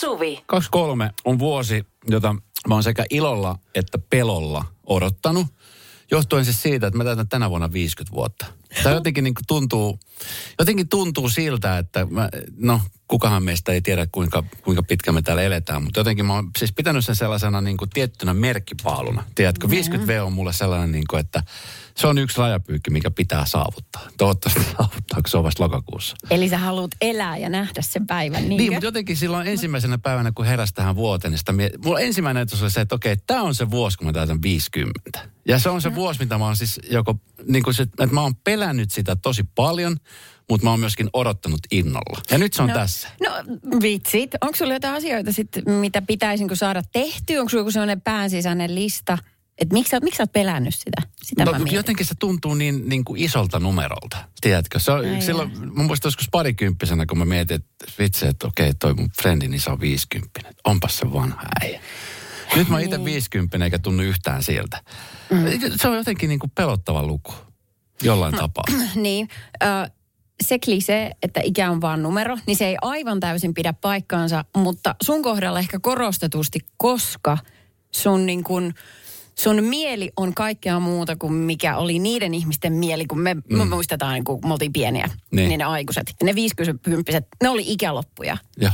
Suvi. 23 on vuosi, jota mä oon sekä ilolla että pelolla odottanut. Johtuen siis siitä, että mä täytän tänä vuonna 50 vuotta. Tämä jotenkin niin tuntuu, jotenkin tuntuu siltä, että mä, no kukahan meistä ei tiedä kuinka, kuinka pitkä me täällä eletään, mutta jotenkin mä oon siis pitänyt sen sellaisena niin kuin tiettynä merkkipaaluna. Tiedätkö, 50 V on mulle sellainen, niin kuin, että se on yksi rajapyykki, mikä pitää saavuttaa. Toivottavasti saavuttaa, kun se on vasta lokakuussa. Eli sä haluat elää ja nähdä sen päivän, Niin, niinkö? mutta jotenkin silloin ensimmäisenä päivänä, kun heräsi tähän vuoteen, niin sitä mie- mulla ensimmäinen ajatus oli se, että okei, tämä on se vuosi, kun mä täytän 50. Ja se on se vuosi, mitä mä oon siis joko, niin kuin se, että mä oon pelännyt sitä tosi paljon, mutta mä oon myöskin odottanut innolla. Ja nyt se on no, tässä. No vitsit, onko sulla jotain asioita sit, mitä pitäisi niin saada tehtyä? Onko sulla joku sellainen päänsisäinen lista? Että miksi, miksi sä oot pelännyt sitä? Sitä No, jotenkin se tuntuu niin, niin kuin isolta numerolta. Tiedätkö? Se on, Ai silloin, mä muistan joskus parikymppisenä, kun mä mietin, että vitsi, että okei, toi mun friendin isä on 50. Onpas se vanha äijä. Nyt mä oon itse 50 eikä tunnu yhtään siltä. Mm. Se on jotenkin niin kuin pelottava luku. Jollain tapaa. Niin, ö, se klise, että ikä on vaan numero, niin se ei aivan täysin pidä paikkaansa, mutta sun kohdalla ehkä korostetusti, koska sun niin kun, sun mieli on kaikkea muuta kuin mikä oli niiden ihmisten mieli, kun me, mm. me muistetaan, kun me oltiin pieniä, Niin. niin. niin ne aikuiset. Ja ne viisikymppiset, ne oli ikäloppuja. Joo.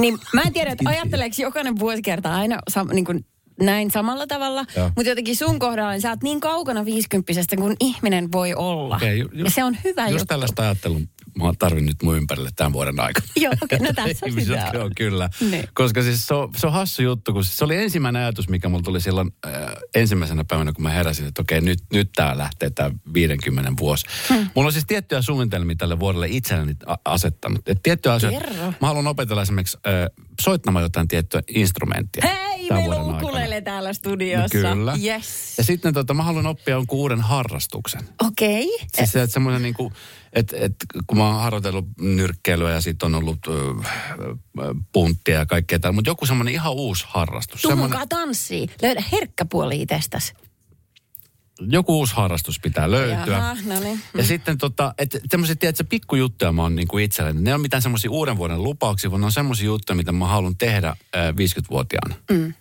Niin mä en tiedä, että ajatteleeko jokainen vuosikerta aina sam, niin kuin näin samalla tavalla, Joo. mutta jotenkin sun kohdalla niin sä oot niin kaukana viisikymppisestä kuin ihminen voi olla. Okei, ju- ja se on hyvä Just juttu. tällaista ajattelua mä oon tarvinnut nyt mun ympärille tämän vuoden aikana. Joo, okei, no tässä Ihmiset, sitä on. Joo, kyllä. Niin. Koska siis se on, se on hassu juttu, kun se oli ensimmäinen ajatus, mikä mulla tuli silloin äh, ensimmäisenä päivänä, kun mä heräsin, että okei, nyt, nyt tää lähtee tää 50 vuosi. Hmm. Mulla on siis tiettyjä suunnitelmia tälle vuodelle itselleni a- asettanut. Et tiettyjä asioita, mä haluan opetella esimerkiksi äh, soittamaan jotain tiettyä instrumenttia. Hei, tämän meillä on aikana. ukulele täällä studiossa. No kyllä. Yes. Ja sitten tota, mä haluan oppia jonkun uuden harrastuksen. Okei. Okay. Siis se, että semmoinen niin kuin, että, että kun mä oon harjoitellut nyrkkeilyä ja sitten on ollut ö, punttia ja kaikkea täällä, mutta joku semmoinen ihan uusi harrastus. Tuu Semmoinen, tanssii. Löydä herkkä puoli itsestäsi. Joku uusi harrastus pitää löytyä. Jaha, no niin. Ja sitten tota, että tämmöisiä, tiedätkö, pikkujuttuja mä oon niin kuin itselleni. Ne on mitään semmoisia uuden vuoden lupauksia, vaan ne on semmoisia juttuja, mitä mä haluan tehdä äh, 50-vuotiaana. Mm.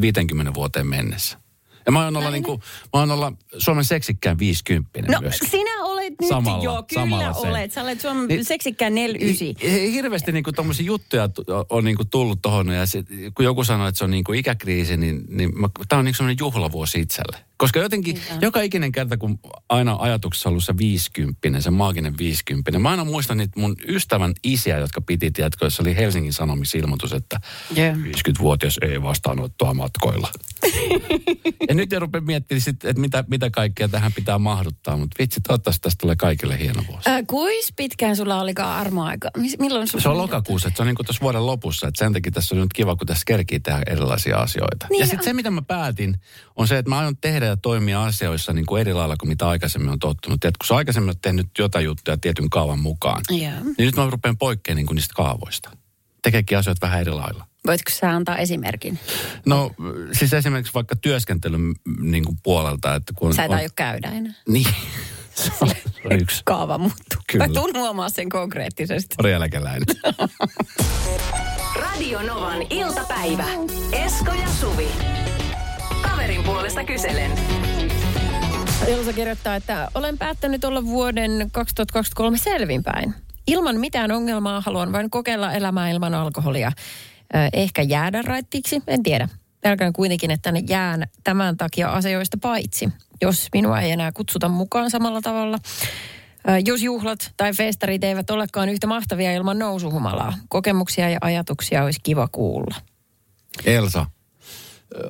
50 vuoteen mennessä. Ja mä oon olla, niin kuin, mä oon olla Suomen seksikkään 50 No myös. sinä olet nyt Samalla- joo, kyllä samalla se. olet. Sä olet Suomen Niin- seksikkään 49. Hi- Hirveästi niinku tommosia juttuja tu- on niinku tullut tohon ja sit, kun joku sanoo, että se on niinku ikäkriisi, niin, niin tämä on niinku semmoinen juhlavuosi itselle. Koska jotenkin Niin joka ikinen kerta, kun aina ajatuksessa on ollut se 50, se maaginen 50, mä aina muistan niitä mun ystävän isiä, jotka piti, tiedätkö, se oli Helsingin Sanomissa ilmoitus, että Joo. 50-vuotias ei vastaanottoa matkoilla. ja nyt jo rupean miettimään, sit, että mitä, mitä kaikkea tähän pitää mahduttaa, mutta vitsi, toivottavasti tästä tulee kaikille hieno vuosi. Äh, kuis pitkään sulla olikaan armoaika? Milloin sun Se on lokakuussa, että se on niin kuin tuossa vuoden lopussa. Että sen takia tässä on nyt kiva, kun tässä kerkii tehdä erilaisia asioita. Niin ja sitten se, mitä mä päätin, on se, että mä aion tehdä ja toimia asioissa niin kuin eri lailla kuin mitä aikaisemmin on tottunut. Et kun sä aikaisemmin oot tehnyt jotain juttuja tietyn kaavan mukaan, Joo. niin nyt mä rupean poikkeamaan niin kuin niistä kaavoista. Tekeekin asioita vähän eri lailla. Voitko sä antaa esimerkin? No siis esimerkiksi vaikka työskentelyn mm, niin kuin puolelta, että kun Sä et on... aio käydä enää. Niin, se on yksi. Kaava muuttuu. Kyllä. Mä tuun huomaa sen konkreettisesti. Pari eläkeläinen. Radio Novan iltapäivä. Esko ja Suvi. Kaverin puolesta kyselen. Elsa kirjoittaa, että olen päättänyt olla vuoden 2023 selvinpäin. Ilman mitään ongelmaa haluan vain kokeilla elämää ilman alkoholia. Ö, Ehkä jäädä raittiiksi, en tiedä. Pelkään kuitenkin, että ne jään tämän takia asioista paitsi, jos minua ei enää kutsuta mukaan samalla tavalla. Jos juhlat tai festarit eivät olekaan yhtä mahtavia ilman nousuhumalaa, kokemuksia ja ajatuksia olisi kiva kuulla. Elsa,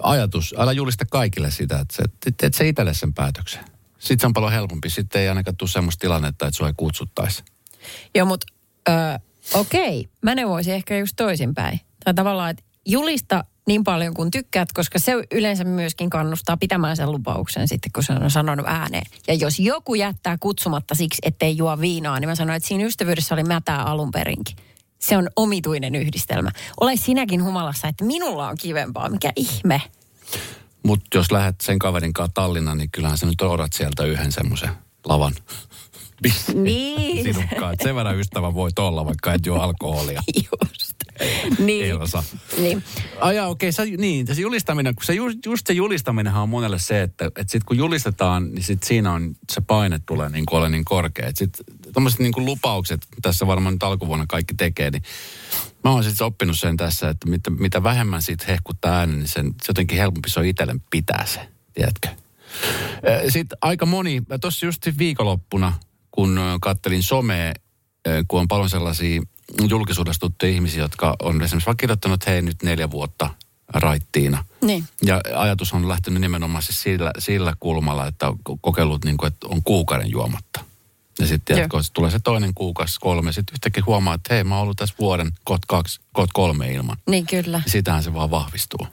ajatus, älä julista kaikille sitä, että teet se itselle sen päätöksen. Sitten se on paljon helpompi. Sitten ei ainakaan tule semmoista tilannetta, että sua ei kutsuttaisi. Joo, mutta okei, mä neuvoisin ehkä just toisinpäin. Tai tavallaan, että julista niin paljon kuin tykkäät, koska se yleensä myöskin kannustaa pitämään sen lupauksen sitten, kun se on sanonut ääneen. Ja jos joku jättää kutsumatta siksi, ettei juo viinaa, niin mä sanoin, että siinä ystävyydessä oli mätää alun perinkin. Se on omituinen yhdistelmä. Ole sinäkin humalassa, että minulla on kivempaa. Mikä ihme. Mutta jos lähdet sen kaverin kanssa Tallinnaan, niin kyllähän sä nyt odotat sieltä yhden semmoisen lavan. Niin. Sinukkaan. Sen verran ystävä voit olla, vaikka et juo alkoholia. Just. Niin. Elsa. Niin. Ai okei, okay, se, niin, se julistaminen, kun se just, just se julistaminenhan on monelle se, että, että sit kun julistetaan, niin sit siinä on, se paine tulee niin kuin ole niin korkea. Että sit tommoset niin kuin lupaukset, tässä varmaan nyt alkuvuonna kaikki tekee, niin mä oon sitten oppinut sen tässä, että mitä, mitä vähemmän siitä hehkuttaa äänen, niin sen, se jotenkin helpompi se on itselle pitää se, tiedätkö? Sitten aika moni, tuossa just viikonloppuna, kun kattelin somea, kun on paljon sellaisia julkisuudessa tuttuja ihmisiä, jotka on esimerkiksi vaikka kirjoittanut, että hei nyt neljä vuotta raittiina. Niin. Ja ajatus on lähtenyt nimenomaan siis sillä, sillä kulmalla, että on kokeillut, niin kuin, että on kuukauden juomatta. Ja sitten jatkuvasti tulee se toinen kuukausi, kolme. Sitten yhtäkkiä huomaa, että hei, mä oon ollut tässä vuoden, kot kaksi, kot kolme ilman. Niin kyllä. Ja sitähän se vaan vahvistuu.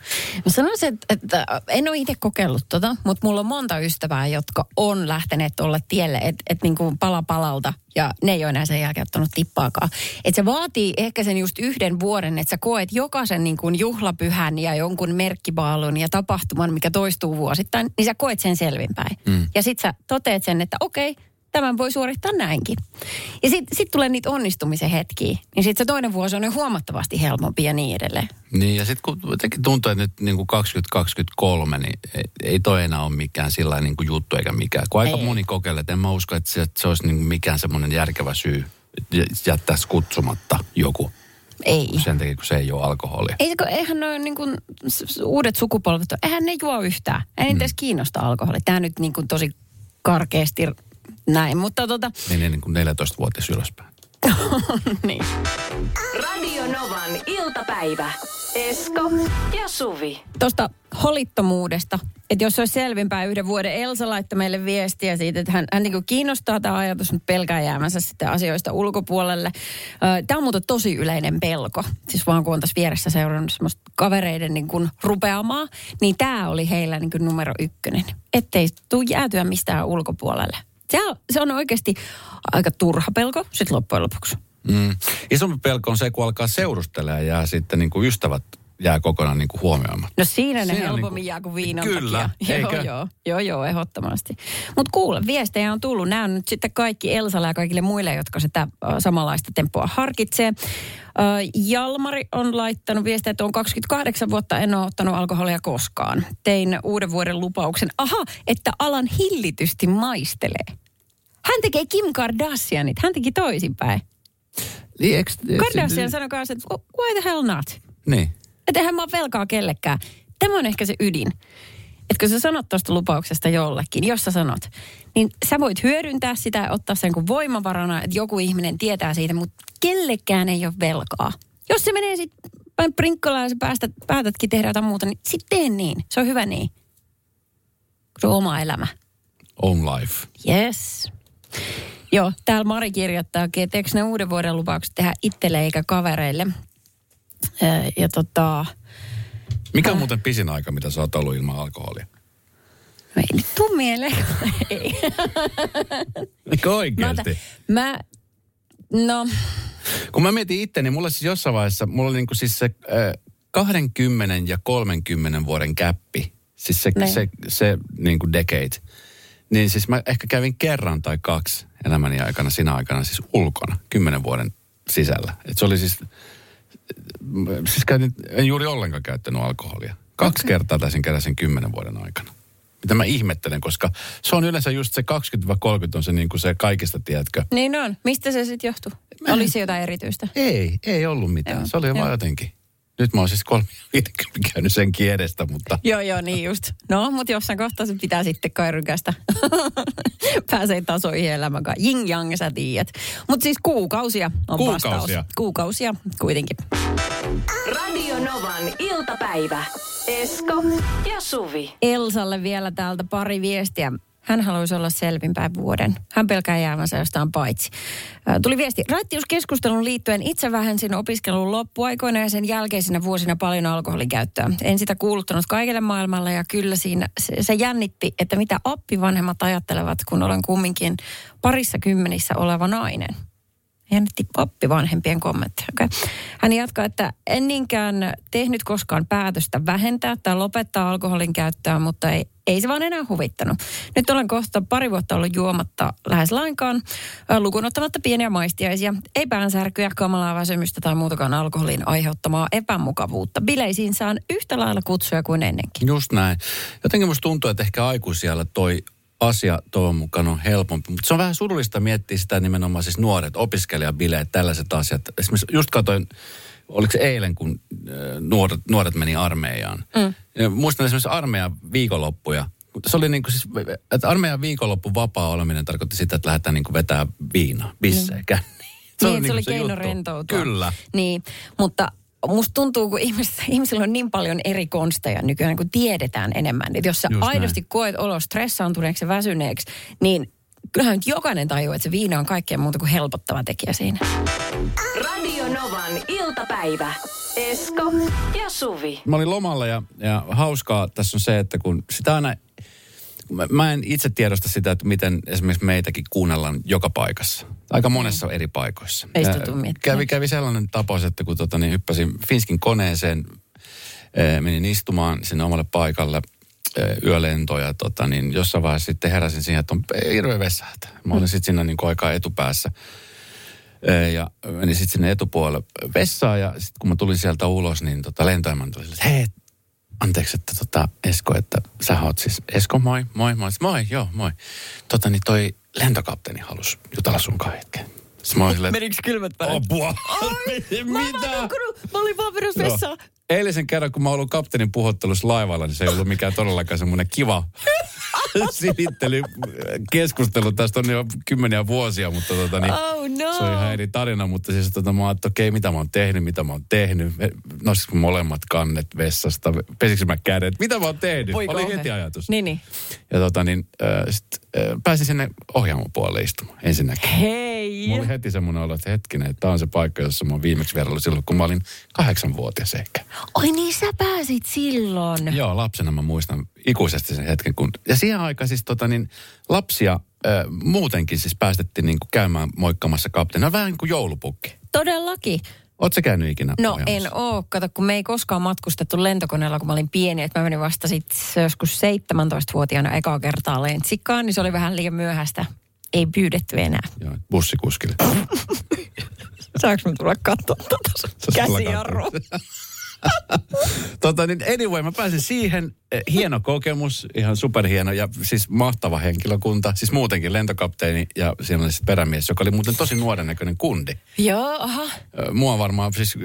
Mä sanoisin, että, että en ole itse kokeillut tota, mutta mulla on monta ystävää, jotka on lähteneet tuolle tielle, että et niin kuin pala palalta ja ne ei ole enää sen jälkeen ottanut tippaakaan. Että se vaatii ehkä sen just yhden vuoden, että sä koet jokaisen niin kuin juhlapyhän ja jonkun merkkibaalun ja tapahtuman, mikä toistuu vuosittain, niin sä koet sen selvinpäin. Mm. Ja sit sä toteet sen, että okei, tämän voi suorittaa näinkin. Ja sitten sit tulee niitä onnistumisen hetkiä, niin sitten se toinen vuosi on jo huomattavasti helpompi ja niin edelleen. Niin, ja sitten kun jotenkin tuntuu, että nyt niin kuin 2023, niin ei, ei toi enää ole mikään sillä niin kuin juttu eikä mikään. Kun aika ei. moni kokeilee, että en mä usko, että se, että se olisi niin kuin mikään semmoinen järkevä syy jättäisi kutsumatta joku. Ei. Sen takia, kun se ei ole alkoholia. Ei, eihän noin niin kuin, uudet sukupolvet, eihän ne juo yhtään. Ei mm. edes kiinnosta alkoholi. Tämä nyt niin kuin tosi karkeasti näin, mutta tota... Niin, niin kuin 14-vuotias ylöspäin. niin. Radio Novan iltapäivä. Esko ja Suvi. Tuosta holittomuudesta, että jos olisi selvinpäin yhden vuoden, Elsa laittoi meille viestiä siitä, että hän, hän niin kiinnostaa tämä ajatus, mutta pelkää jäämänsä sitten asioista ulkopuolelle. Tämä on muuten tosi yleinen pelko. Siis vaan kun on tässä vieressä seurannut semmoista kavereiden niin kuin rupeamaa, niin tämä oli heillä niin kuin numero ykkönen. Ettei tule jäätyä mistään ulkopuolelle. Se on, se on oikeasti aika turha pelko sitten loppujen lopuksi. Mm. Isompi pelko on se, kun alkaa seurustelemaan ja sitten niin kuin ystävät jää kokonaan niin kuin huomioimaan. No siinä ne siinä helpommin niin kuin, jää kuin viinan Kyllä, takia. Joo, joo, joo, joo, ehdottomasti. Mutta kuule, viestejä on tullut. Nämä on nyt sitten kaikki Elsalle ja kaikille muille, jotka sitä samanlaista tempoa harkitsee. Jalmari on laittanut viestiä, että on 28 vuotta en ole ottanut alkoholia koskaan. Tein uuden vuoden lupauksen. Aha, että alan hillitysti maistelee. Hän tekee Kim Kardashianit. Hän teki toisinpäin. Niin, Kardashian sanoi kanssa, että why the hell not? Niin. Että eihän mä ole velkaa kellekään. Tämä on ehkä se ydin. Että kun sä sanot tuosta lupauksesta jollekin, jos sä sanot, niin sä voit hyödyntää sitä ja ottaa sen kuin voimavarana, että joku ihminen tietää siitä, mutta kellekään ei ole velkaa. Jos se menee sitten päin prinkkolaan ja sä päästät, päätätkin tehdä jotain muuta, niin sitten tee niin. Se on hyvä niin. Se on oma elämä. Own life. Yes. Joo, täällä Mari kirjoittaa, että eikö ne uuden vuoden lupaukset tehdä itselle eikä kavereille. Ja tota... Mikä on muuten pisin aika, mitä sä oot ollut ilman alkoholia? No ei nyt tuu mieleen. ei. Mikä oikeasti? Mä, mä, no... Kun mä mietin itse, niin mulla siis jossain vaiheessa, mulla oli niinku siis se äh, 20 ja 30 vuoden käppi. Siis se, se, se, se niin kuin decade. Niin siis mä ehkä kävin kerran tai kaksi elämäni aikana, siinä aikana siis ulkona, kymmenen vuoden sisällä. Et se oli siis, siis käytin, en juuri ollenkaan käyttänyt alkoholia. Kaksi okay. kertaa taisin käydä sen kymmenen vuoden aikana. Mitä mä ihmettelen, koska se on yleensä just se 20-30 on se, niin kuin se kaikista, tiedätkö? Niin on. Mistä se sitten johtuu? Mä... Olisi jotain erityistä? Ei, ei ollut mitään. Joo. Se oli vaan jotenkin. Nyt mä oon siis 350 käynyt sen kiedestä, mutta... joo, joo, niin just. No, mutta jossain kohtaa se pitää sitten kairykästä. Pääsee tasoihin elämän kanssa. Jing yang, sä tiedät. Mutta siis kuukausia on kuukausia. vastaus. Kuukausia kuitenkin. Radio Novan iltapäivä. Esko ja Suvi. Elsalle vielä täältä pari viestiä. Hän haluaisi olla selvinpäin vuoden. Hän pelkää jäävänsä jostain paitsi. Tuli viesti. Raittiuskeskustelun liittyen itse vähensin opiskelun loppuaikoina ja sen jälkeisinä vuosina paljon alkoholin käyttöä. En sitä kuuluttanut kaikille maailmalle ja kyllä siinä se, jännitti, että mitä appivanhemmat ajattelevat, kun olen kumminkin parissa kymmenissä oleva nainen. Jännitti pappi vanhempien kommentteja. Okay. Hän jatkaa, että en niinkään tehnyt koskaan päätöstä vähentää tai lopettaa alkoholin käyttöä, mutta ei, ei se vaan enää huvittanut. Nyt olen kohta pari vuotta ollut juomatta lähes lainkaan, lukuun ottamatta pieniä maistiaisia. Ei päänsärkyjä, kamalaa väsymystä tai muutakaan alkoholin aiheuttamaa epämukavuutta. Bileisiin saan yhtä lailla kutsuja kuin ennenkin. Just näin. Jotenkin musta tuntuu, että ehkä aikuisiellä toi asia toivon mukaan on helpompi. Mutta se on vähän surullista miettiä sitä nimenomaan siis nuoret, opiskelijabileet, tällaiset asiat. Esimerkiksi just katsoin, oliko se eilen, kun nuoret, nuoret meni armeijaan. Mm. Muistan esimerkiksi armeijan viikonloppuja. Se oli niin kuin siis, että armeijan viikonloppu vapaa oleminen tarkoitti sitä, että lähdetään niin kuin vetää viinaa, bissejä mm. Se niin, se oli keino juttu. rentoutua. Kyllä. Niin, mutta musta tuntuu, kun ihmis, ihmisillä on niin paljon eri konsteja nykyään, kun tiedetään enemmän. Että jos sä Just aidosti näin. koet olo stressaantuneeksi ja väsyneeksi, niin kyllähän nyt jokainen tajuaa, että se viina on kaikkea muuta kuin helpottava tekijä siinä. Radio Novan iltapäivä. Esko ja Suvi. Mä olin lomalla ja, ja hauskaa tässä on se, että kun sitä aina Mä, mä en itse tiedosta sitä, että miten esimerkiksi meitäkin kuunnellaan joka paikassa. Aika monessa eri paikoissa. Ei kävi, kävi sellainen tapaus, että kun tota, niin hyppäsin Finskin koneeseen, e, menin istumaan sinne omalle paikalle e, yölentoja, tota, niin jossain vaiheessa sitten heräsin siihen, että on hirveä vessähtä. Mä olin mm. sitten siinä niin aikaa etupäässä. E, ja menin sitten sinne etupuolelle vessaan ja sitten kun mä tulin sieltä ulos, niin tota, lentoimman tuli että hei, anteeksi, että tota, Esko, että sä oot siis, Esko, moi, moi, moi, moi, joo, moi. Tota, niin toi lentokapteeni halus jutella sun hetken. Menikö kylmät päät? Apua. Mitä? Mä, mä, mä olin vaan vessaan eilisen kerran, kun mä ollut kapteenin puhuttelussa laivalla, niin se ei ollut mikään todellakaan semmoinen kiva silittely, keskustelu. Tästä on jo kymmeniä vuosia, mutta tota, niin, oh, no. se on ihan eri tarina. Mutta siis tota, mä että okei, okay, mitä mä oon tehnyt, mitä mä oon tehnyt. Nostisiko molemmat kannet vessasta, pesikö mä kädet, mitä mä oon tehnyt. Voi Oli heti ajatus. Niin, niin. Ja tota niin, äh, sit, äh, pääsin sinne ohjaamon puolelle istumaan ensinnäkin. Hei! Mulla oli heti semmoinen olo, että hetkinen, että tämä on se paikka, jossa mä oon viimeksi vierailu silloin, kun mä olin kahdeksanvuotias ehkä. Oi niin, sä pääsit silloin. Joo, lapsena mä muistan ikuisesti sen hetken. Kun, ja siihen aikaan siis tota niin, lapsia äh, muutenkin siis päästettiin niin kuin käymään moikkamassa kapteenia. Vähän niin kuin joulupukki. Todellakin. Oletko käynyt ikinä No ohjaamassa? en oo. Kato, kun me ei koskaan matkustettu lentokoneella, kun mä olin pieni. Että mä menin vasta sitten joskus 17-vuotiaana ekaa kertaa lentsikkaan, niin se oli vähän liian myöhäistä. Ei pyydetty enää. Joo, bussikuskille. Saanko mä tulla katsoa tuota käsijarru? tota, niin anyway, mä pääsin siihen. Eh, hieno kokemus, ihan superhieno ja siis mahtava henkilökunta. Siis muutenkin lentokapteeni ja siinä oli sitten perämies, joka oli muuten tosi nuoren näköinen kundi. Joo, aha. Eh, mua varmaan siis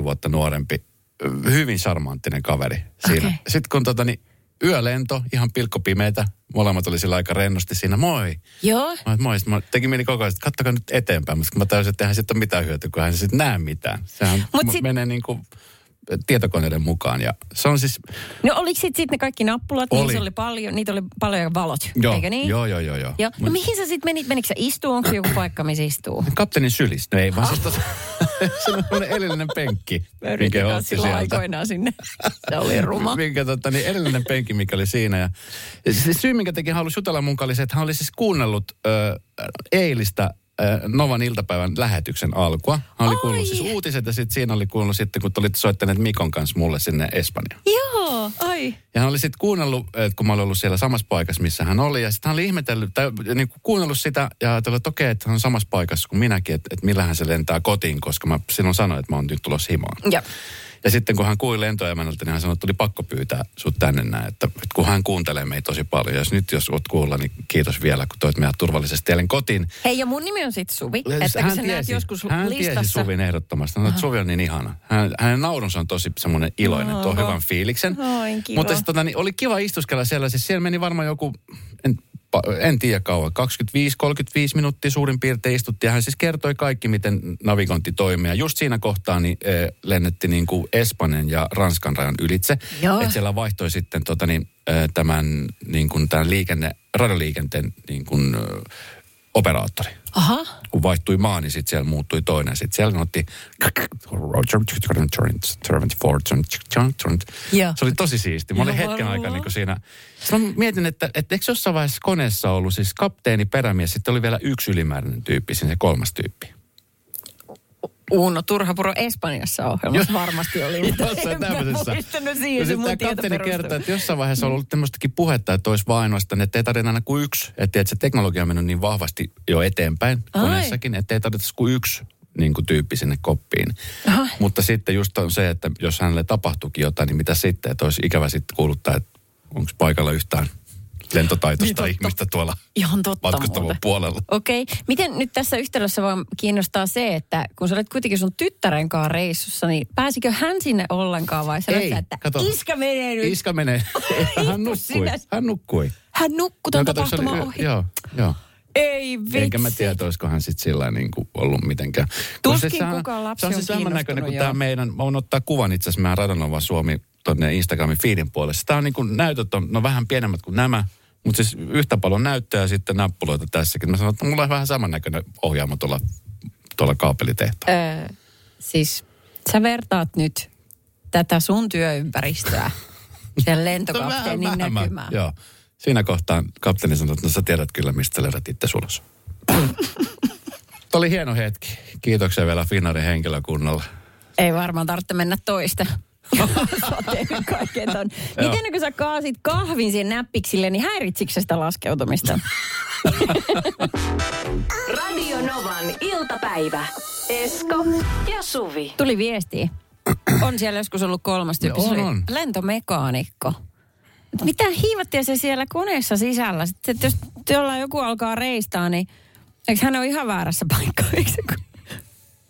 10-15 vuotta nuorempi. Eh, hyvin charmanttinen kaveri siinä. Okay. Sitten kun tota, niin, yölento, ihan pilkkopimeitä. Molemmat oli sillä aika rennosti siinä, moi. Joo. Mä, moi. Sitten mä tekin mieli koko ajan, että kattokaa nyt eteenpäin. Mutta mä täysin, että eihän sitten ole mitään hyötyä, kun hän sitten näe mitään. Sehän Mut sit... menee niin kuin tietokoneiden mukaan. Ja se on siis... No oliko sitten sit ne kaikki nappulat, oli. niitä oli paljon, niitä oli paljon valot, joo, eikö niin? Joo, joo, joo. joo. joo. No mihin sä sitten menit? Menikö sä istuu? Onko joku paikka, missä istuu? Kapteenin sylis. No ei, vaan se on edellinen penkki. mikä otti sieltä. aikoinaan sinne. Se oli ruma. minkä tota, niin edellinen penkki, mikä oli siinä. Ja, siis syy, minkä teki halusi jutella mun oli se, että hän oli siis kuunnellut ö, eilistä Novan iltapäivän lähetyksen alkua. Hän oli kuullut siis uutiset ja sitten siinä oli kuullut sitten, kun olit soittaneet Mikon kanssa mulle sinne Espanjaan. Joo, ai. Ja hän oli sitten kuunnellut, että kun mä olin ollut siellä samassa paikassa, missä hän oli. Ja sitten hän oli ihmetellyt, tai niin kuin kuunnellut sitä ja ajatellut, että okei, että hän on samassa paikassa kuin minäkin, että, että millähän se lentää kotiin, koska mä silloin sanoin, että mä oon nyt tulossa himaan. Joo. Ja sitten kun hän kuuli lentoemänältä, niin hän sanoi, että oli pakko pyytää sut tänne näin, että, että kun hän kuuntelee meitä tosi paljon. Ja jos nyt jos oot kuulla, niin kiitos vielä, kun toit meidät turvallisesti teille kotiin. Hei, ja mun nimi on sitten Suvi. Että hän tiesi, joskus hän listassa... tiesi Suvin ehdottomasti. Hän että Suvi on niin ihana. Hän, hänen naurunsa on tosi semmoinen iloinen, tuo hyvän fiiliksen. Oin, kiva. Mutta sitten tota, niin oli kiva istuskella siellä. Siis siellä meni varmaan joku, en en tiedä kauan, 25-35 minuuttia suurin piirtein istuttiin. Ja hän siis kertoi kaikki, miten navigointi toimii. Ja just siinä kohtaa niin, e, lennettiin niin kuin Espanjan ja Ranskan rajan ylitse. Että siellä vaihtoi sitten tota, niin, e, tämän, niin kuin, tämän liikenne, radioliikenteen niin kuin, operaattori. Aha. Kun vaihtui maa, niin sitten siellä muuttui toinen. Sitten siellä otti... Se oli tosi siisti. Mä olin hetken aikaa niin siinä. Sitten mä mietin, että, että eikö jossain vaiheessa koneessa ollut siis kapteeni, perämies, sitten oli vielä yksi ylimääräinen tyyppi, siinä se kolmas tyyppi. Uno Turhapuro Espanjassa ohjelmassa varmasti oli. Jossain tämmöisessä. muistanut siihen, sitten mun kapteeni kertoo, että jossain vaiheessa on ollut tämmöistäkin puhetta, että olisi vaan ainoastaan, että ei tarvitse aina kuin yksi. Että, että se teknologia on mennyt niin vahvasti jo eteenpäin Ai. koneessakin, että ei tarvitse kuin yksi niin kuin tyyppi sinne koppiin. Ai. Mutta sitten just on se, että jos hänelle tapahtuukin jotain, niin mitä sitten? Että olisi ikävä sitten kuuluttaa, että onko paikalla yhtään lentotaitoista Niin ihmistä tuolla Ihan totta matkustavan muuten. puolella. Okei. Miten nyt tässä yhtälössä vaan kiinnostaa se, että kun sä olet kuitenkin sun tyttären kanssa reissussa, niin pääsikö hän sinne ollenkaan vai sä Ei, että kato. iskä menee nyt. Iska menee. hän nukkui. Hän nukkui. Hän nukkui tämän No se tapahtuman ohi. Joo, joo. Ei vitsi. Eikä mä tiedä, olisiko hän sitten sillä niin kuin ollut mitenkään. Tuskin sehän- kukaan lapsi Se on on siis kiinnostunut, kuin tämä meidän, mä voin ottaa kuvan itse asiassa meidän Radonova Suomi tuonne Instagramin feedin puolessa. Tämä on niin kuin, näytöt on no vähän pienemmät kuin nämä, mutta siis yhtä paljon näyttöä ja sitten nappuloita tässäkin. Mä sanon, että mulla on vähän samannäköinen ohjaamo tuolla, tuolla kaapelitehtaalla. Öö, siis sä vertaat nyt tätä sun työympäristöä sen lentokapteenin mä- näkymään. Joo. Siinä kohtaa kapteeni sanoi, että no sä tiedät kyllä, mistä löydät itse ulos. Tuo oli hieno hetki. Kiitoksia vielä Finnaarin henkilökunnalle. Ei varmaan tarvitse mennä toista. Oot tehnyt kaiken ton. Miten kun sä kaasit kahvin siihen näppiksille, niin häiritsikö sitä laskeutumista? Radio Novan iltapäivä. Esko ja Suvi. Tuli viesti. On siellä joskus ollut kolmas tyyppi. On, on. lentomekaanikko. Mitä hiivattia se siellä koneessa sisällä? Sitten, että jos jollain joku alkaa reistaa, niin eikö hän ole ihan väärässä paikkaa? Eikö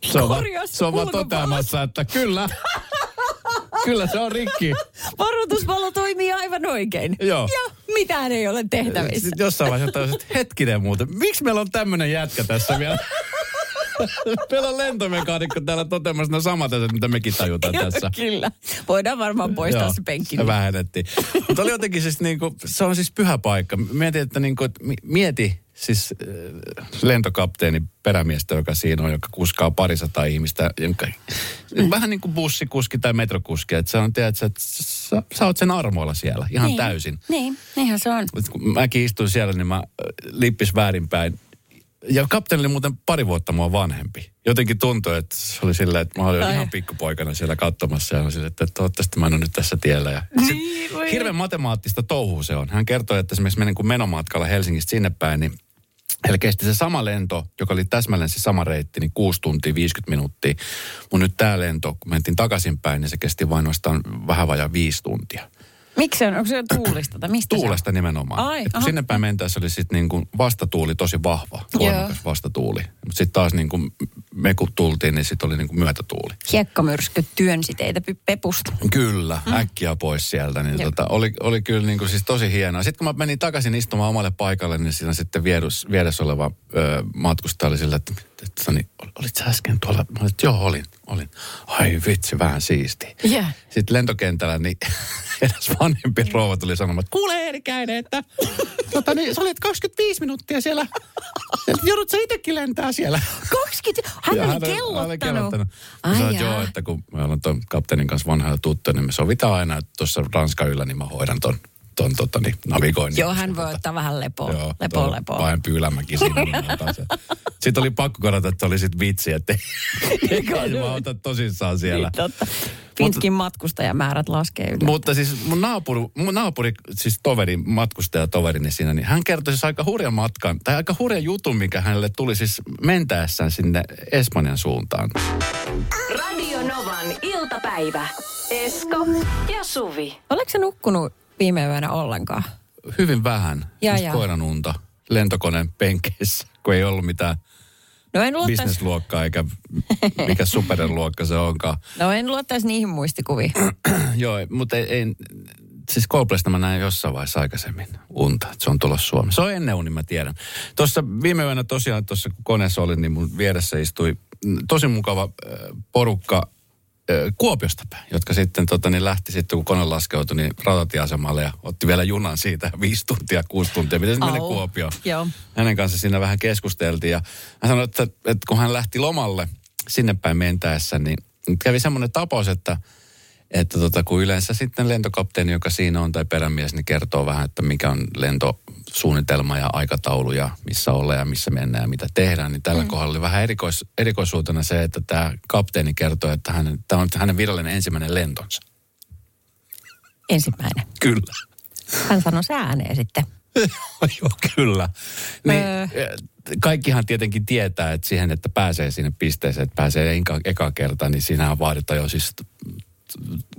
se, on, va- se on vaan toteamassa, että kyllä. kyllä se on rikki. Varoitusvalo toimii aivan oikein. Joo. Ja mitään ei ole tehtävissä. Sitten jossain vaiheessa tajusin, että hetkinen muuten, miksi meillä on tämmöinen jätkä tässä vielä? Meillä on lentomekaanikko täällä toteamassa ne samat asiat, mitä mekin tajutaan Joo, tässä. Kyllä. Voidaan varmaan poistaa Joo, se penkki. Vähennettiin. Mutta oli jotenkin siis niinku, se on siis pyhä paikka. Mietin, että niinku, et mi- mieti siis äh, lentokapteeni perämiestä, joka siinä on, joka kuskaa parisataa ihmistä. Jonka, vähän niin kuin bussikuski tai metrokuski. Että se on, tiedätkö, että sä, sä oot sen armoilla siellä ihan niin. täysin. Niin, niinhän se on. Kun mäkin istuin siellä, niin mä äh, lippis väärinpäin. Ja kapteeni oli muuten pari vuotta mua vanhempi. Jotenkin tuntui, että se oli silleen, että mä olin Ai. ihan pikkupoikana siellä katsomassa. Ja oli silleen, että toivottavasti mä en ole nyt tässä tiellä. Ja sit, Niin, voi. hirveän matemaattista touhua se on. Hän kertoi, että esimerkiksi menin kun menomatkalla Helsingistä sinne päin, niin Eli kesti se sama lento, joka oli täsmälleen se sama reitti, niin 6 tuntia 50 minuuttia. Mun nyt tämä lento, kun mentiin takaisinpäin, niin se kesti vain vähän vajaa 5 tuntia. Miksi se on? Onko se tuulista tai mistä Tuulesta nimenomaan. Ai, Et kun aha. sinne päin mentäessä oli sitten niin kuin vastatuuli tosi vahva, voimakas vastatuuli. Mutta sitten taas niin kuin me kun tultiin, niin sitten oli niin kuin myötätuuli. se on? Hiekkamyrsky työnsi teitä pepusta. Kyllä, mm. äkkiä pois sieltä. Niin tota, oli, oli kyllä niin kuin siis tosi hienoa. Sitten kun mä menin takaisin istumaan omalle paikalle, niin siinä sitten vierus, vieressä oleva ö, matkustaja oli sillä, että, että Sani, ol- olit sä äsken tuolla? Mä olin, että joo, olin, olin. Ai vitsi, vähän siisti. Yeah. Sitten lentokentällä niin eräs vanhempi rouva tuli sanomaan, että kuule Eerikäinen, että tota, niin, sä olet 25 minuuttia siellä. Joudut sä itsekin lentää siellä. 20? Hän Ja oli hän oli kellottanut. kellottanut. Mä Ai sanoin, joo, että kun me ollaan tuon kapteenin kanssa vanhaa tuttu, niin me sovitaan aina, että tuossa Ranska yllä, niin mä hoidan ton, ton tota, niin, navigoinnin. Joo, hän voi ottaa vähän lepoa. Joo, lepo, tuo lepo. Paen pyylämäkin siinä. niin. Sitten oli pakko korjata, että oli sit vitsi, että ei kai mä ota tosissaan siellä. Niin, totta. Finskin matkustajamäärät laskee yleensä. Mutta siis mun naapuri, mun naapuri siis toveri, matkustajatoverini siinä, niin hän kertoi siis aika hurjan matkan, tai aika hurjan jutun, mikä hänelle tuli siis mentäessään sinne Espanjan suuntaan. Radio Novan iltapäivä. Esko ja Suvi. Oletko nukkunut viime yönä ollenkaan? Hyvin vähän, Ja, siis ja. koiran unta, lentokoneen penkeissä, kun ei ollut mitään No en luottaisi, bisnesluokkaa eikä mikä superluokka se onkaan. no en luottaisi niihin muistikuviin. Joo, mutta ei, ei siis Coldplaysta mä näin jossain vaiheessa aikaisemmin unta, että se on tulossa Suomeen. Se on ennen uni, mä tiedän. Tuossa viime yönä tosiaan, tuossa kun koneessa olin, niin mun vieressä istui tosi mukava äh, porukka Kuopiosta päin, jotka sitten tota, niin lähti sitten, kun kone laskeutui, niin rautatieasemalle ja otti vielä junan siitä viisi tuntia, kuusi tuntia. Miten se menee Au. Kuopioon? Joo. Hänen kanssa siinä vähän keskusteltiin ja hän sanoi, että, että kun hän lähti lomalle sinne päin mentäessä, niin kävi semmoinen tapaus, että Että tota, kun yleensä sitten lentokapteeni, joka siinä on, tai perämies, niin kertoo vähän, että mikä on lentosuunnitelma ja aikataulu ja missä ollaan ja missä mennään ja mitä tehdään. Niin tällä mm. kohdalla oli vähän erikois, erikoisuutena se, että tämä kapteeni kertoo, että hänen, tämä on hänen virallinen ensimmäinen lentonsa. Ensimmäinen. Kyllä. Hän sanoi se ääneen sitten. Joo, kyllä. Niin, Öö. Kaikkihan tietenkin tietää, että siihen, että pääsee sinne pisteeseen, että pääsee eka, eka kerta, niin siinähän vaaditaan jo siis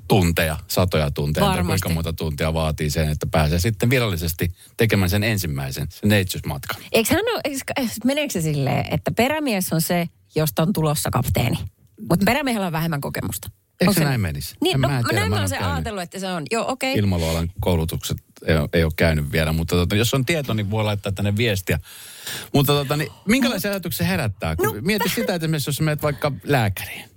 tunteja, satoja tunteja, Varmasti. kuinka monta tuntia vaatii sen, että pääsee sitten virallisesti tekemään sen ensimmäisen, sen neitsyysmatkan. Eikö hän ole, eikö, meneekö se silleen, että perämies on se, josta on tulossa kapteeni? Mutta perämiehellä on vähemmän kokemusta. Eikö Onko se näin menisi? Niin, En no, mä tiedä, näin mä mä en oon ole se ajatellut, että se on. Joo, okei. Okay. Ilmailualan koulutukset ei ole, ei ole käynyt vielä, mutta tota, jos on tieto, niin voi laittaa tänne viestiä. Mutta tota, niin, minkälaisia ajatuksia se herättää? Kun No, mieti sitä, että esimerkiksi jos menet vaikka lääkäriin,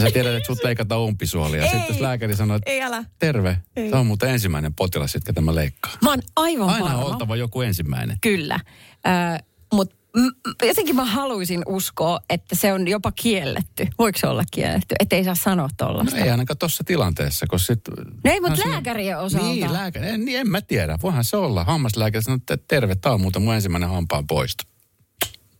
ja sä tiedät, että sut leikataan umpisuolia, ja Ei. sitten jos lääkäri sanoo, että Ei älä. terve, tämä on muuten ensimmäinen potilas, ketkä tämä leikkaa. Mä oon aivan Aina on varma. oltava joku ensimmäinen. Kyllä. Äh, Mutta jotenkin mä haluaisin uskoa, että se on jopa kielletty. Voiko se olla kielletty? Että ei saa sanoa No tollasta. ei ainakaan tuossa tilanteessa, koska sit... No ei, mut No siinä- lääkärien osalta. Niin, lääkäri. En, niin en mä tiedä. Voihan se olla. Hammaslääkäri sanoo, että terve, tämä on muuten mun ensimmäinen hampaan poisto.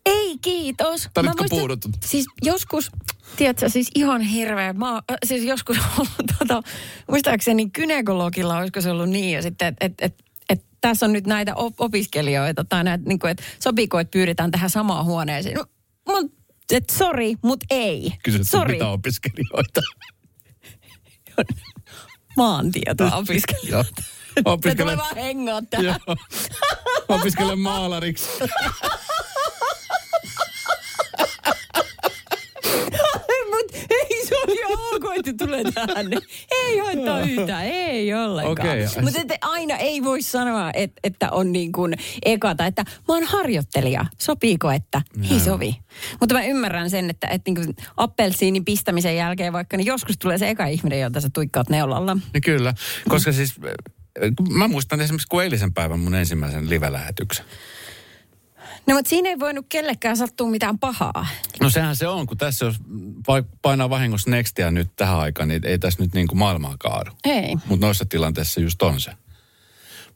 Ei, kiitos. Mä Tarvitko muistan- puudutut? Siis joskus, tiedätkö, siis ihan hirveä. Mä, oon- siis joskus ollut, tota, muistaakseni kynekologilla, olisiko se ollut niin, ja sitten, että et, et, et, tässä on nyt näitä op- opiskelijoita, tai näitä, niin kuin, että sopiiko, että pyydetään tähän samaan huoneeseen. No, mut, et sori, mut ei. Kysyt, Sori, mitä opiskelijoita. maantietoa opiskelijoita. Joo. Se tulee Opiskelen, vaan hengaa tähän. joo. Opiskelen maalariksi. Mut ei se että tulee tänne. Ei haittaa yhtään, ei ollenkaan. Okei. Mutta että aina ei voi sanoa, että, että on niin kuin eka tai että mä oon harjoittelija. Sopiiko, että ei Joo. sovi. Mutta mä ymmärrän sen, että, että niin kuin appelsiinin pistämisen jälkeen vaikka, niin joskus tulee se eka ihminen, jolta sä tuikkaat neulalla. Niin kyllä, koska siis mä muistan esimerkiksi kun eilisen päivän mun ensimmäisen live-lähetyksen. No mutta siinä ei voinut kellekään sattua mitään pahaa. No sehän se on, kun tässä jos painaa vahingossa nextia nyt tähän aikaan, niin ei tässä nyt niin kuin maailmaa kaadu. Ei. Mutta noissa tilanteissa just on se.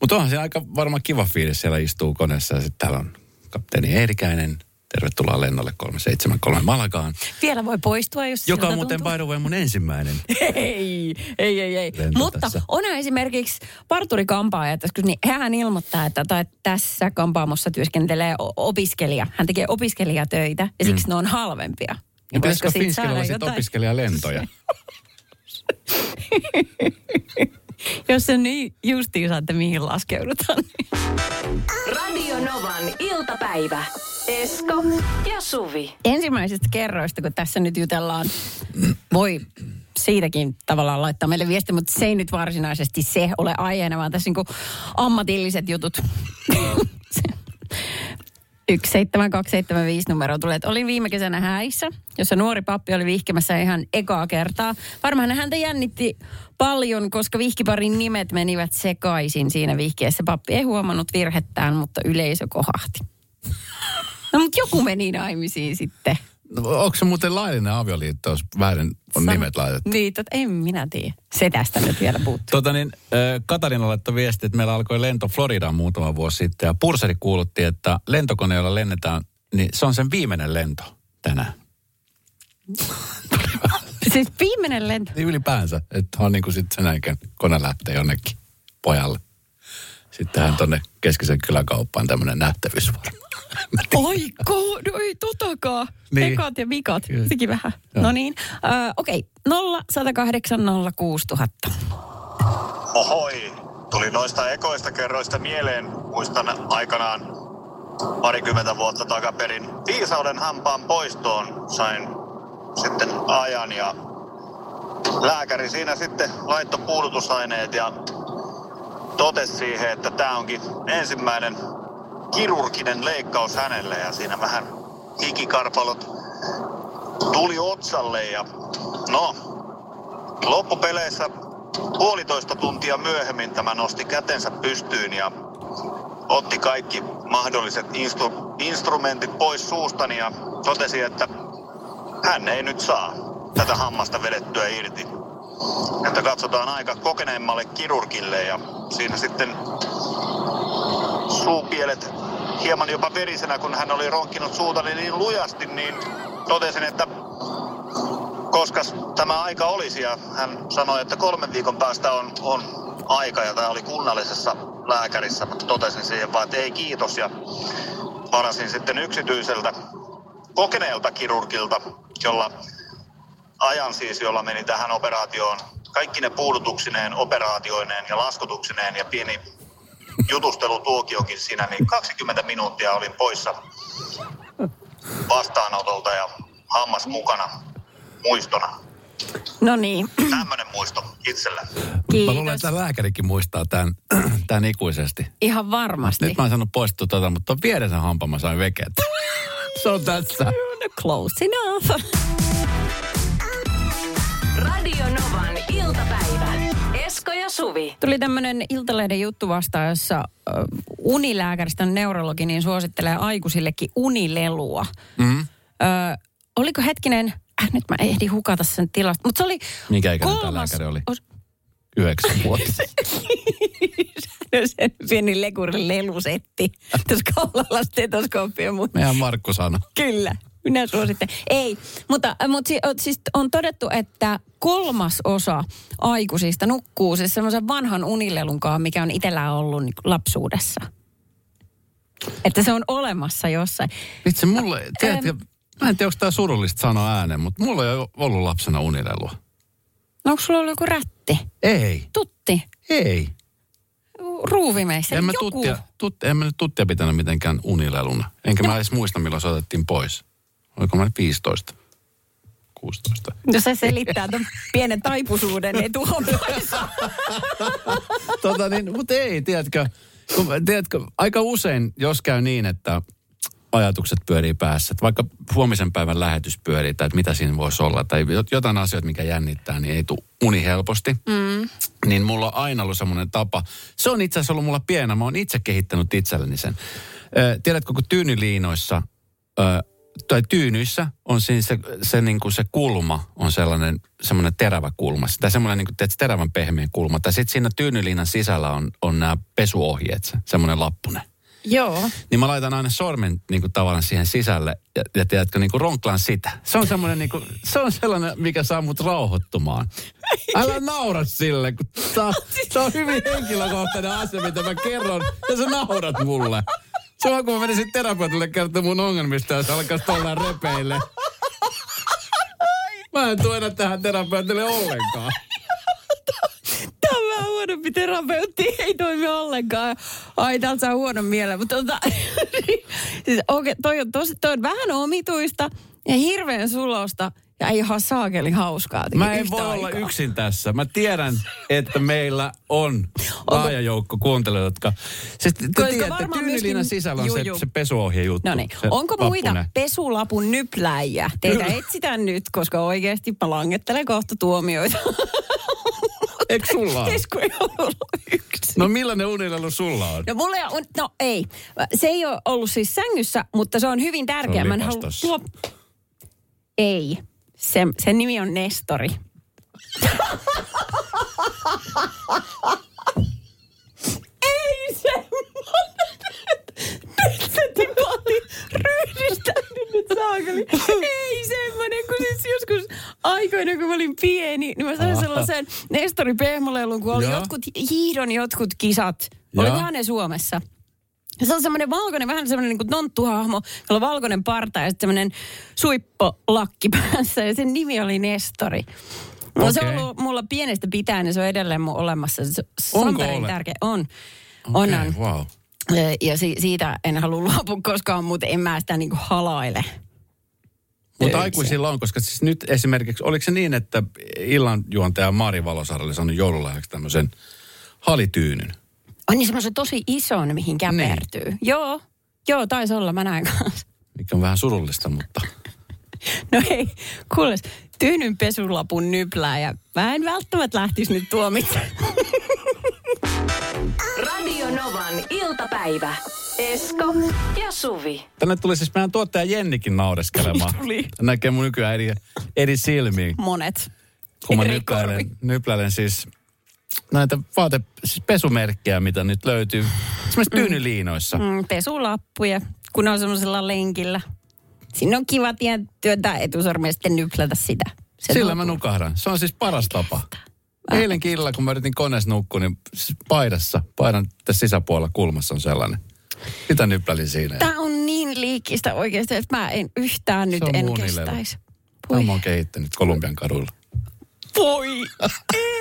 Mutta onhan se aika varmaan kiva fiilis siellä istuu koneessa ja sitten täällä on kapteeni Eerikäinen. Tervetuloa lennolle 373 Malagaan. Vielä voi poistua, jos Joka on muuten tuntuu. by the way mun ensimmäinen. Ei, ei, ei, ei. Lento Mutta tässä. onhan esimerkiksi parturikampaajat, koska niin hän ilmoittaa, että tai tässä kampaamossa työskentelee opiskelija. Hän tekee opiskelijatöitä ja siksi mm. ne on halvempia. Ja voisiko pitäisikö sitten opiskelijalentoja? Jos se niin justiinsa, että mihin laskeudutaan. niin- Radio Novan iltapäivä. Esko ja Suvi. Ensimmäisistä kerroista, kun tässä nyt jutellaan, voi siitäkin tavallaan laittaa meille viesti, mutta se ei nyt varsinaisesti se ole aiheena, vaan tässä niin ammatilliset jutut. 17275 numero tulee, että olin viime kesänä häissä, jossa nuori pappi oli vihkimässä ihan ekaa kertaa. Varmaan häntä jännitti paljon, koska vihkiparin nimet menivät sekaisin siinä vihkeessä. Pappi ei huomannut virhettään, mutta yleisö kohahti. Mutta joku meni naimisiin sitten. No, onko se muuten laillinen avioliitto, jos väärin on nimet laitettu? Niin, tot, en minä tiedä. Se tästä nyt vielä puuttuu. Tota niin, Katarina laittoi viesti, että meillä alkoi lento Floridaan muutama vuosi sitten. Ja Purseri kuulutti, että lentokone, jolla lennetään, niin se on sen viimeinen lento tänään. siis viimeinen lento. Niin ylipäänsä, että on niin kuin sitten sen kone lähtee jonnekin pojalle. Sitten hän tonne keskisen kyläkauppaan tämmöinen nähtävyys varmaan. Mä tiedän. Oi, ko, no ei totakaan. Niin. Ekat ja vikat. Kyllä. Sekin vähän. Joo. No niin. Ö, Okei, 0 108 6000. Ohoi, tuli noista ekoista kerroista mieleen. Muistan aikanaan parikymmentä vuotta takaperin viisauden hampaan poistoon sain sitten ajan ja lääkäri siinä sitten laittoi puudutusaineet ja totesi siihen, että tämä onkin ensimmäinen kirurginen leikkaus hänelle ja siinä vähän hikikarpalot tuli otsalle ja no, loppupeleissä puolitoista tuntia myöhemmin tämä nosti kätensä pystyyn ja otti kaikki mahdolliset instru- instrumentit pois suustani ja totesi, että hän ei nyt saa tätä hammasta vedettyä irti. että katsotaan aika kokeneemmalle kirurgille ja siinä sitten suupielet hieman jopa verisenä, kun hän oli ronkinut suutani niin lujasti, niin totesin, että koska tämä aika olisi. Ja hän sanoi, että kolmen viikon päästä on, on aika ja tämä oli kunnallisessa lääkärissä, mutta totesin siihen vaan, että ei kiitos. Ja varasin sitten yksityiseltä kokeneelta kirurgilta, jolla ajan siis, jolla meni tähän operaatioon kaikki ne puudutuksineen, operaatioineen ja laskutuksineen ja pieni jutustelutuokiokin siinä, niin 20 minuuttia olin poissa vastaanotolta ja hammas mukana muistona. No niin, Tämmöinen muisto itsellä. Mä luulen, kiitos. että lääkärikin muistaa tämän, tämän ikuisesti. Ihan varmasti. Nyt mä oon saanut poistua tota, mutta vieressä hampaan mä sain vekeä. Se on tässä. Close enough. Radio Novan iltapäivä. Suvi. Tuli tämmöinen Iltalehden juttu vastaan, jossa unilääkäristä neurologi niin suosittelee aikuisillekin unilelua. Mm-hmm. Ö, oliko hetkinen, äh, nyt mä ehdin hukata sen tilasta, mutta se oli Mikä ikäinen tämä kolmas lääkäri oli? os- Yhdeksän vuotta. sen pieni lekurin lelusetti. Tuossa kaulalla stetoskooppia, mutta Meidän Markku sanoi. Kyllä, minä suosittelen. Ei, mutta, mutta si, siis on todettu, että kolmas osa aikuisista nukkuu siis semmoisen vanhan unilelunkaan, mikä on itsellään ollut niin lapsuudessa. Että se on olemassa jossain. Vitsi, mulle, tiedätkö, mä en tiedä, onko tämä surullista sanoa ääneen, mutta mulla ei ole ollut lapsena unilelua. No onko sulla ollut joku rätti? Ei, Tutti? ei. Ruuvimeissä? En mä, joku. tuttia, tut, en mä nyt tuttia pitänyt mitenkään unileluna. Enkä No. mä edes muista, milloin se otettiin pois. Oliko mä nyt 15? 16. No se selittää ton pienen taipuisuuden etuhuomioissa. tota niin, mutta ei, tiedätkö, kun, tiedätkö, aika usein, jos käy niin, että ajatukset pyörii päässä, että vaikka huomisen päivän lähetys pyörii, tai että mitä siinä voisi olla, tai jot- jotain asioita, mikä jännittää, niin ei tule uni helposti. Mm. Niin mulla on aina ollut semmoinen tapa. Se on itse asiassa ollut mulla pienä, mä oon itse kehittänyt itselleni sen. Ö, tiedätkö, kun tyynyliinoissa ö, tai tyynyissä on siinä se, se, niin kuin se kulma on sellainen semmoinen terävä kulma. Tai semmoinen niin kuin, teet, terävän pehmeä kulma. Tai sitten siinä tyynyliinan sisällä on, on nämä pesuohjeet, se, semmoinen lappunen. Joo. Niin mä laitan aina sormen niin kuin tavallaan siihen sisälle ja, ja tiedätkö, niin kuin ronklaan sitä. Se on semmoinen niin kuin, se on sellainen, mikä saa mut rauhoittumaan. Älä naura sille, kun tää, tää on hyvin henkilökohtainen asia, mitä mä kerron, ja sä naurat mulle. On kun menisin terapeutille kertoa mun ongelmista, ja se alkaisi tollaan repeille. Mä en tule enää tähän terapeutille ollenkaan. Tämä on huonompi terapeutti, ei toimi ollenkaan. Ai, täältä saa huonon mielen. Mutta tota, siis, okay, toi, on tosi, toi on vähän omituista ja hirveän sulosta ja ihan saakeli hauskaa. Mä en voi olla aikaa. yksin tässä. Mä tiedän, että meillä on laaja joukko kuuntelijoita, jotka... Siis te tiedätte, myöskin- sisällä on Juu, se, juu. se pesuohjejuttu. No niin, se onko muita lappunen. pesulapun nypläjiä? Teitä etsitään nyt, koska oikeasti mä langettelen kohta tuomioita. Eikö sulla ole? Esko ei ollut yksi. No millainen unilelu sulla on? No mulla on, no ei. Se ei ole ollut siis sängyssä, mutta se on hyvin tärkeä. Se on Mä tuo... Ei. Se, sen nimi on Nestori. ei semmoinen. Nyt se tipahti ryhdistänyt nyt saakeli. Ei semmoinen, kun siis joskus aikoina, kun mä olin pieni, niin mä sain Aha. sellaisen Nestori pehmolelun, kun oli Joo. jotkut hiihdon jotkut kisat. Olikohan ne Suomessa? Se on semmoinen valkoinen, vähän semmoinen niin kuin tonttuhahmo, jolla on valkoinen parta ja sitten semmoinen suippolakki päässä. Ja sen nimi oli Nestori. No se on ollut mulla pienestä pitäen ja se on edelleen mun olemassa. Se se on Onko ole? tärkeä. On. On, Okei, on. wow. Ja si- siitä en halua luopua koskaan, mutta en mä sitä niinku halaile. Mutta Öitse. aikuisilla on, koska siis nyt esimerkiksi, oliko se niin, että illanjuontaja Mari Valosaari oli saanut joululahjaksi tämmöisen halityynyn? On niin semmoisen tosi ison, mihin käpertyy. Niin. Joo, joo, taisi olla, mä näin kanssa. Mikä on vähän surullista, mutta... No ei, kuules, tyynyn pesulapun nyplää ja mä en välttämättä lähtisi nyt tuomitsemaan. Radio Novan iltapäivä. Esko ja Suvi. Tänne tuli siis meidän tuottaja Jennikin naureskelemaan. Tuli. Näkee mun nykyään eri, eri silmiin. Monet. kun mä Eri nypläilen, nypläilen siis näitä vaate, siis pesumerkkejä, mitä nyt löytyy. Esimerkiksi tyynyliinoissa. Mm, pesulappuja, kun on semmoisella lenkillä. Sinne on kiva työntää etusormen ja sitten nyplätä sitä. Se Sillä tuntuu. mä nukahdan. Se on siis paras tapa. Eilen illalla, kun mä yritin koneessa nukkua, niin paidassa, paidan tässä sisäpuolella kulmassa on sellainen. Sitä nyplälin siinä. Tämä on niin liikistä oikeasti, että mä en yhtään nyt on en kestäisi. Tämä mä oon kehittänyt Kolumbian kaduilla. Voi ei!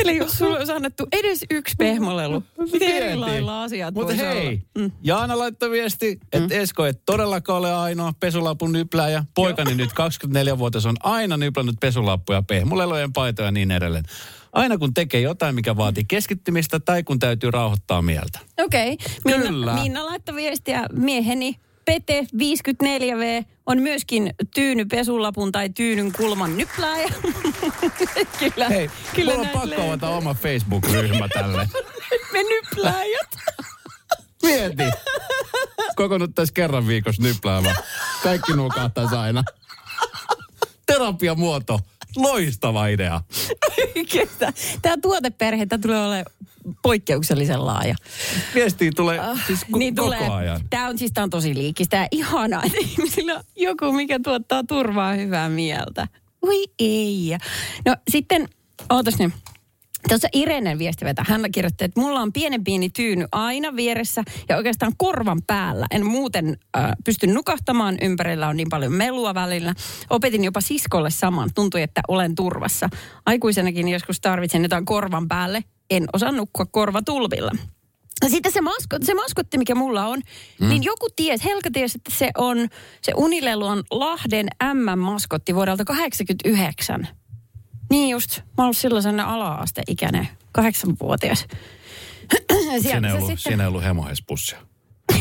Ajattelin, jos sulle olisi annettu edes yksi pehmolelu. Miten eri Mietin. lailla asiat Mutta hei? Mm. Jaana laittoi viesti, että Esko et todellakaan ole ainoa pesulapun nypläjä. Poikani nyt 24-vuotias on aina nyplännyt pesulappuja, pehmulelojen paitoja ja niin edelleen. Aina kun tekee jotain, mikä vaatii keskittymistä tai kun täytyy rauhoittaa mieltä. Okei. Okay. Kyllä. Minna, Minna laittoi viestiä mieheni. Pete 54V on myöskin tyyny pesulapun tai tyynyn kulman nyplääjä. kyllä, Hei, kyllä mulla on pakko avata oma Facebook-ryhmä tälle. Me nyplääjät. Mieti. Kokonuttaisi kerran viikossa nypläämään. Kaikki nukahtaisi aina. Terapiamuoto. Loistava idea. Oikeastaan. Tämä tuoteperhe tää tulee olemaan poikkeuksellisen laaja. Viestiä tulee siis ko- niin koko tulee. ajan. Tämä on siis tää on tosi liikistä ja ihanaa, että ihmisillä on joku, mikä tuottaa turvaa hyvää mieltä. Oi ei. No sitten, ootas nyt. Tuossa Irenen viesti vetää. Hän kirjoitti, että mulla on pienen pieni tyyny aina vieressä ja oikeastaan korvan päällä. En muuten äh, pysty nukahtamaan, ympärillä on niin paljon melua välillä. Opetin jopa siskolle saman. Tuntui, että olen turvassa. Aikuisenakin joskus tarvitsen jotain korvan päälle. En osaa nukkua korvatulvilla. Ja Sitten se, maskot, se maskotti, mikä mulla on, mm. niin joku ties, Helka ties, että se on, se Unilelu on Lahden M-maskotti vuodelta 89. Niin just, mä oon ollut silloin sellainen ala-asteikäinen, kahdeksanvuotias. Siinä ei se ollut, sitten- siinä ei ollut hemohespussia.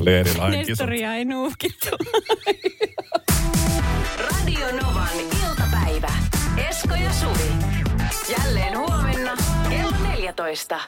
Oli erilainen. Nestoria ei nuukittu. Radio Novan iltapäivä. Esko ja Suvi. Jälleen huomenna kello 14.